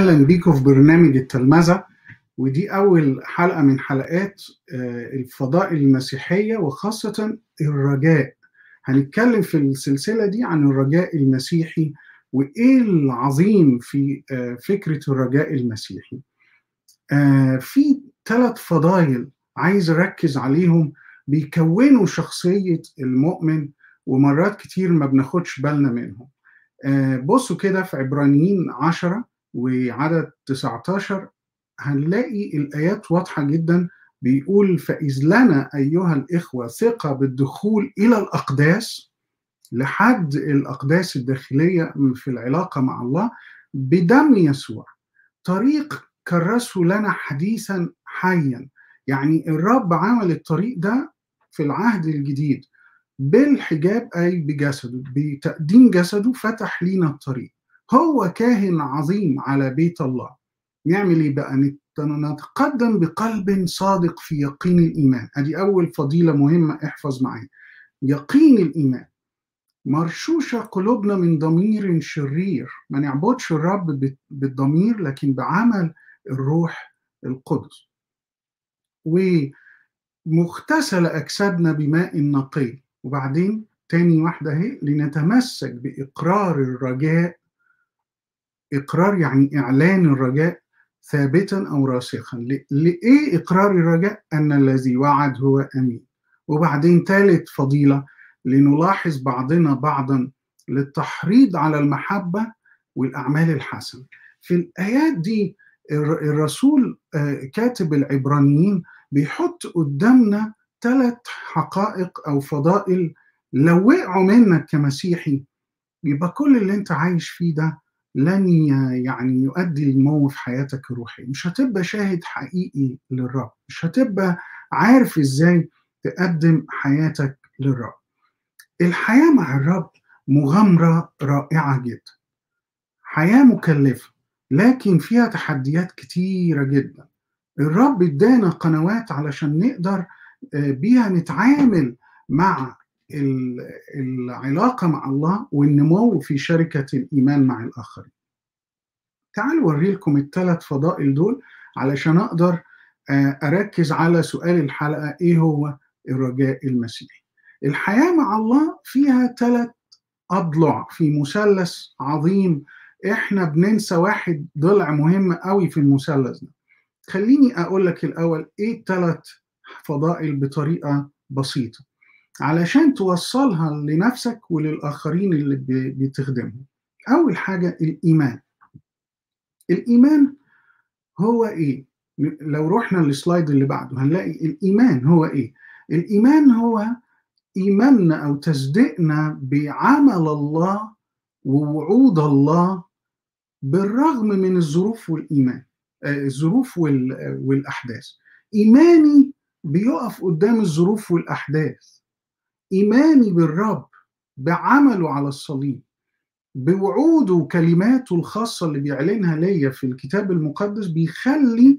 أهلا بيكم في برنامج التلمذة ودي أول حلقة من حلقات الفضائل المسيحية وخاصة الرجاء. هنتكلم في السلسلة دي عن الرجاء المسيحي وإيه العظيم في فكرة الرجاء المسيحي. في ثلاث فضائل عايز أركز عليهم بيكونوا شخصية المؤمن ومرات كتير ما بناخدش بالنا منهم. بصوا كده في عبرانيين 10 وعدد 19 هنلاقي الآيات واضحة جدا بيقول فإذ لنا أيها الإخوة ثقة بالدخول إلى الأقداس لحد الأقداس الداخلية في العلاقة مع الله بدم يسوع طريق كرسه لنا حديثا حيا. يعني الرب عمل الطريق ده في العهد الجديد بالحجاب أي بجسده بتقديم جسده فتح لينا الطريق. هو كاهن عظيم على بيت الله. نعمل إيه بقى؟ نتقدم بقلب صادق في يقين الإيمان. أدي أول فضيلة مهمة احفظ معايا. يقين الإيمان. مرشوشة قلوبنا من ضمير شرير. ما نعبدش الرب بالضمير لكن بعمل الروح القدس. ومغتسل أجسادنا بماء نقي. وبعدين تاني واحدة أهي لنتمسك بإقرار الرجاء إقرار يعني إعلان الرجاء ثابتا أو راسخا. لإيه إقرار الرجاء؟ أن الذي وعد هو أمين. وبعدين ثالث فضيلة لنلاحظ بعضنا بعضا للتحريض على المحبة والأعمال الحسنة. في الآيات دي الرسول كاتب العبرانيين بيحط قدامنا ثلاث حقائق أو فضائل لو وقعوا منك كمسيحي يبقى كل اللي أنت عايش فيه ده لن يعني يؤدي في حياتك الروحية. مش هتبقى شاهد حقيقي للرب. مش هتبقى عارف إزاي تقدم حياتك للرب. الحياة مع الرب مغامرة رائعة جدا. حياة مكلفة لكن فيها تحديات كتيرة جدا. الرب ادانا قنوات علشان نقدر بيها نتعامل مع العلاقة مع الله والنمو في شركة الإيمان مع الآخرين. تعالوا أوري لكم الثلاث فضائل دول علشان أقدر أركز على سؤال الحلقة إيه هو الرجاء المسيحي؟ الحياة مع الله فيها ثلاث أضلع في مثلث عظيم. إحنا بننسى واحد ضلع مهم قوي في المثلث ده خليني أقول لك الأول إيه الثلاث فضائل بطريقة بسيطة. علشان توصلها لنفسك وللآخرين اللي بتخدمهم أول حاجة الإيمان الإيمان هو إيه؟ لو رحنا للسلايد اللي بعده هنلاقي الإيمان هو إيه؟ الإيمان هو إيماننا أو تصديقنا بعمل الله ووعود الله بالرغم من الظروف والإيمان الظروف والأحداث إيماني بيقف قدام الظروف والأحداث إيماني بالرب بعمله على الصليب بوعوده وكلماته الخاصة اللي بيعلنها ليا في الكتاب المقدس بيخلي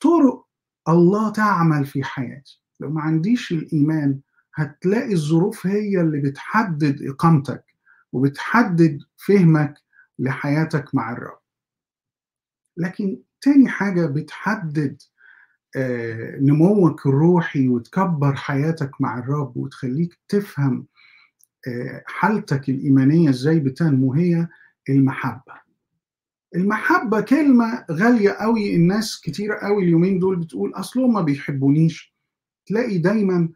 طرق الله تعمل في حياتي. لو ما عنديش الإيمان هتلاقي الظروف هي اللي بتحدد إقامتك وبتحدد فهمك لحياتك مع الرب. لكن تاني حاجة بتحدد نموك الروحي وتكبر حياتك مع الرب وتخليك تفهم حالتك الإيمانية إزاي بتنمو هي المحبة. المحبة كلمة غالية قوي الناس كتير قوي اليومين دول بتقول أصلهم ما بيحبونيش. تلاقي دايما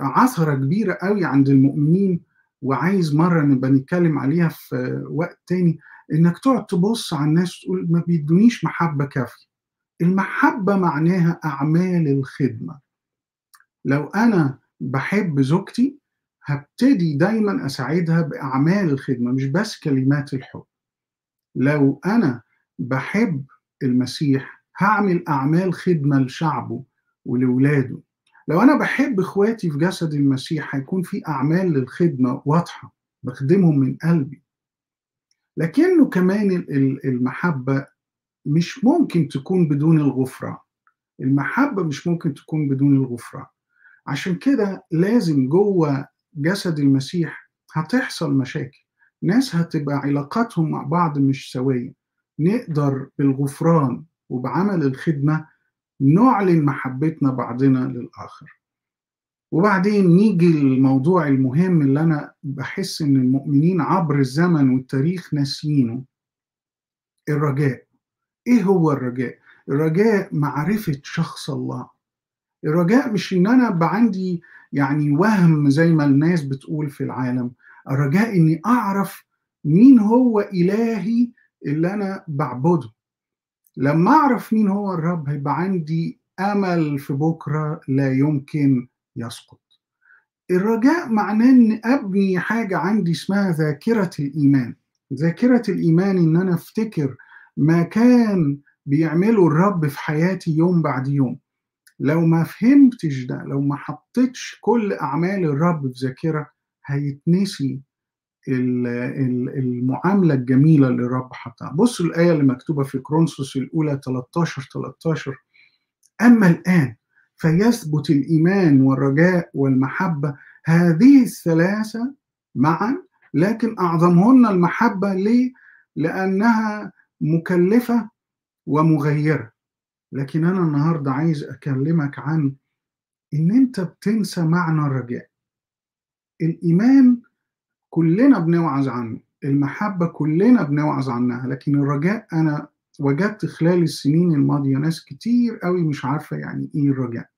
عثرة كبيرة قوي عند المؤمنين وعايز مرة نبقى نتكلم عليها في وقت تاني إنك تقعد تبص على الناس وتقول ما بيدونيش محبة كافية. المحبة معناها أعمال الخدمة. لو أنا بحب زوجتي هبتدي دايما أساعدها بأعمال الخدمة مش بس كلمات الحب. لو أنا بحب المسيح هعمل أعمال خدمة لشعبه ولولاده. لو أنا بحب إخواتي في جسد المسيح هيكون في أعمال للخدمة واضحة بخدمهم من قلبي. لكنه كمان المحبة مش ممكن تكون بدون الغفران المحبة مش ممكن تكون بدون الغفران عشان كده لازم جوه جسد المسيح هتحصل مشاكل. ناس هتبقى علاقاتهم مع بعض مش سوية. نقدر بالغفران وبعمل الخدمة نعلن محبتنا بعضنا للآخر. وبعدين نيجي للموضوع المهم اللي أنا بحس إن المؤمنين عبر الزمن والتاريخ ناسيينه. الرجاء. إيه هو الرجاء؟ الرجاء معرفة شخص الله. الرجاء مش إن أنا أبقى عندي يعني وهم زي ما الناس بتقول في العالم. الرجاء إني أعرف مين هو إلهي اللي أنا بعبده. لما أعرف مين هو الرب هيبقى عندي أمل في بكرة لا يمكن يسقط. الرجاء معناه إن أبني حاجة عندي اسمها ذاكرة الإيمان. ذاكرة الإيمان إن أنا أفتكر ما كان بيعمله الرب في حياتي يوم بعد يوم. لو ما فهمتش ده لو ما حطيتش كل أعمال الرب في ذاكرة هيتنسي المعاملة الجميلة اللي الرب حطها. بصوا الآية اللي مكتوبة في كرونسوس الأولى 13 13 أما الآن فيثبت الإيمان والرجاء والمحبة هذه الثلاثة معا لكن أعظمهن المحبة ليه؟ لأنها مكلفة ومغيرة. لكن أنا النهارده عايز أكلمك عن إن أنت بتنسى معنى الرجاء. الإيمان كلنا بنوعظ عنه المحبة كلنا بنوعظ عنها لكن الرجاء أنا وجدت خلال السنين الماضية ناس كتير قوي مش عارفة يعني إيه الرجاء.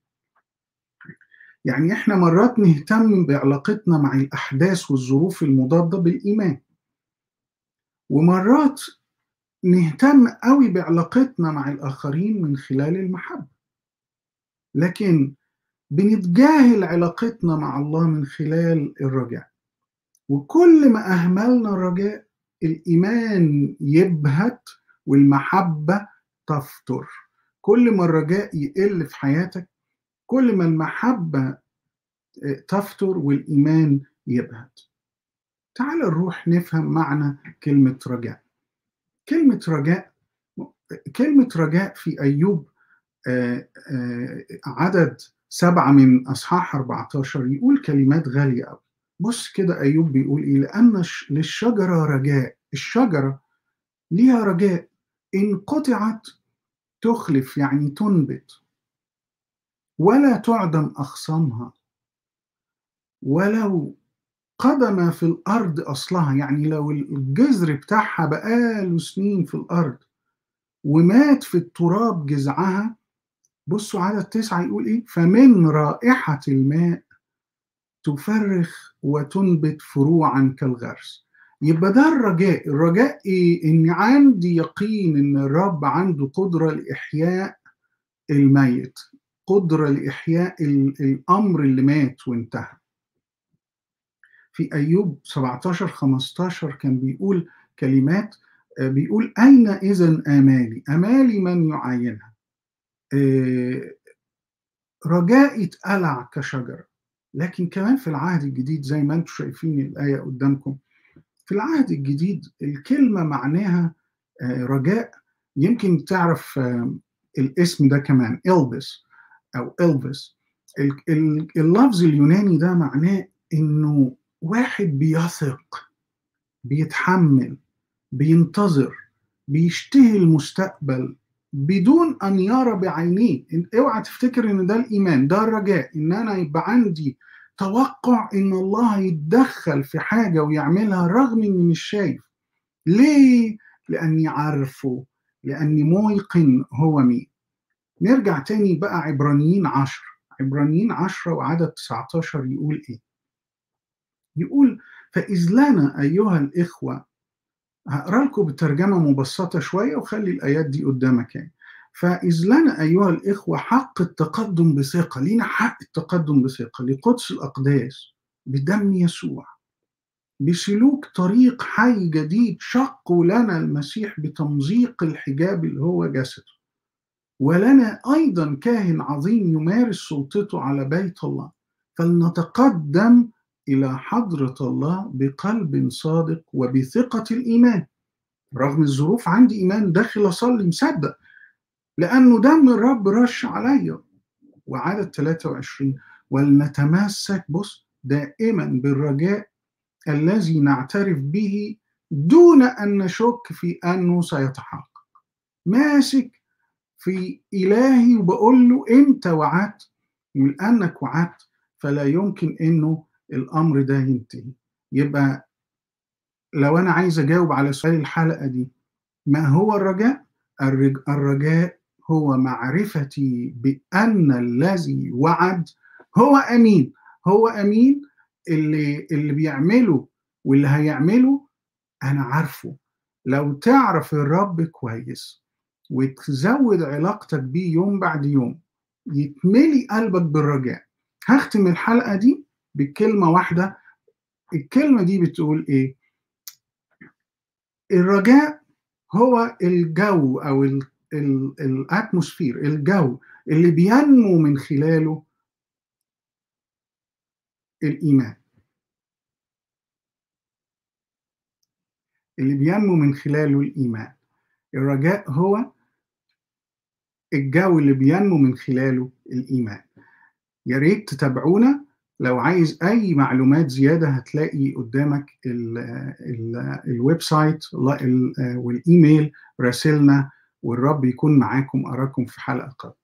يعني إحنا مرات نهتم بعلاقتنا مع الأحداث والظروف المضادة بالإيمان. ومرات نهتم قوي بعلاقتنا مع الآخرين من خلال المحبة. لكن بنتجاهل علاقتنا مع الله من خلال الرجاء. وكل ما أهملنا الرجاء الإيمان يبهت والمحبة تفتر كل ما الرجاء يقل في حياتك كل ما المحبة تفتر والإيمان يبهت. تعال نروح نفهم معنى كلمة رجاء. كلمة رجاء كلمة رجاء في أيوب عدد سبعة من أصحاح 14 يقول كلمات غالية أوي. بص كده أيوب بيقول إيه؟ لأن للشجرة رجاء. الشجرة ليها رجاء. إن قطعت تخلف يعني تنبت. ولا تعدم أخصامها. ولو قدم في الأرض أصلها يعني لو الجذر بتاعها بقاله سنين في الأرض ومات في التراب جذعها بصوا عدد تسعة يقول إيه؟ فمن رائحة الماء تفرخ وتنبت فروعا كالغرس. يبقى ده الرجاء. الرجاء إيه؟ إن عندي يقين إن الرب عنده قدرة لإحياء الميت قدرة لإحياء الأمر اللي مات وانتهى. في أيوب 17 15 كان بيقول كلمات بيقول أين إذا آمالي؟ آمالي من يعاينها. رجائي اتقلع كشجرة لكن كمان في العهد الجديد زي ما أنتم شايفين الآية قدامكم في العهد الجديد الكلمة معناها رجاء. يمكن تعرف الاسم ده كمان إلبس أو إلبس اللفظ اليوناني ده معناه إنه واحد بيثق بيتحمل بينتظر بيشتهي المستقبل بدون أن يرى بعينيه. اوعى تفتكر إن ده الإيمان ده الرجاء إن أنا يبقى عندي توقع إن الله يتدخل في حاجة ويعملها رغم إني مش شايف. ليه؟ لأني عارفه لأني موقن هو مين. نرجع تاني بقى عبرانيين عشر عبرانيين عشرة وعدد 19 يقول إيه؟ يقول فإذ لنا أيها الإخوة هقرا لكم بترجمة مبسطة شوية وخلي الآيات دي قدامك يعني. فإذ لنا أيها الإخوة حق التقدم بثقة لينا حق التقدم بثقة لقدس الأقداس بدم يسوع بسلوك طريق حي جديد شقوا لنا المسيح بتمزيق الحجاب اللي هو جسده. ولنا أيضا كاهن عظيم يمارس سلطته على بيت الله. فلنتقدم إلى حضرة الله بقلب صادق وبثقة الإيمان. رغم الظروف عندي إيمان داخل أصلي مصدق لأنه دم الرب رش عليا وعدد 23 ولنتمسك بص دائما بالرجاء الذي نعترف به دون أن نشك في أنه سيتحقق. ماسك في إلهي وبقول له أنت وعدت ولأنك وعدت فلا يمكن إنه الأمر ده ينتهي. يبقى لو أنا عايز أجاوب على سؤال الحلقة دي ما هو الرجاء؟ الرجاء هو معرفتي بأن الذي وعد هو أمين. هو أمين اللي اللي بيعمله واللي هيعمله أنا عارفه. لو تعرف الرب كويس وتزود علاقتك بيه يوم بعد يوم يتملي قلبك بالرجاء. هختم الحلقة دي بكلمة واحدة. الكلمة دي بتقول إيه؟ الرجاء هو الجو أو الاتموسفير الجو اللي بينمو من خلاله الإيمان. اللي بينمو من خلاله الإيمان. الرجاء هو الجو اللي بينمو من خلاله الإيمان. يا ريت تتابعونا لو عايز أي معلومات زيادة هتلاقي قدامك ال ال ال website والإيميل راسلنا والرب يكون معاكم أراكم في حلقة قادمة.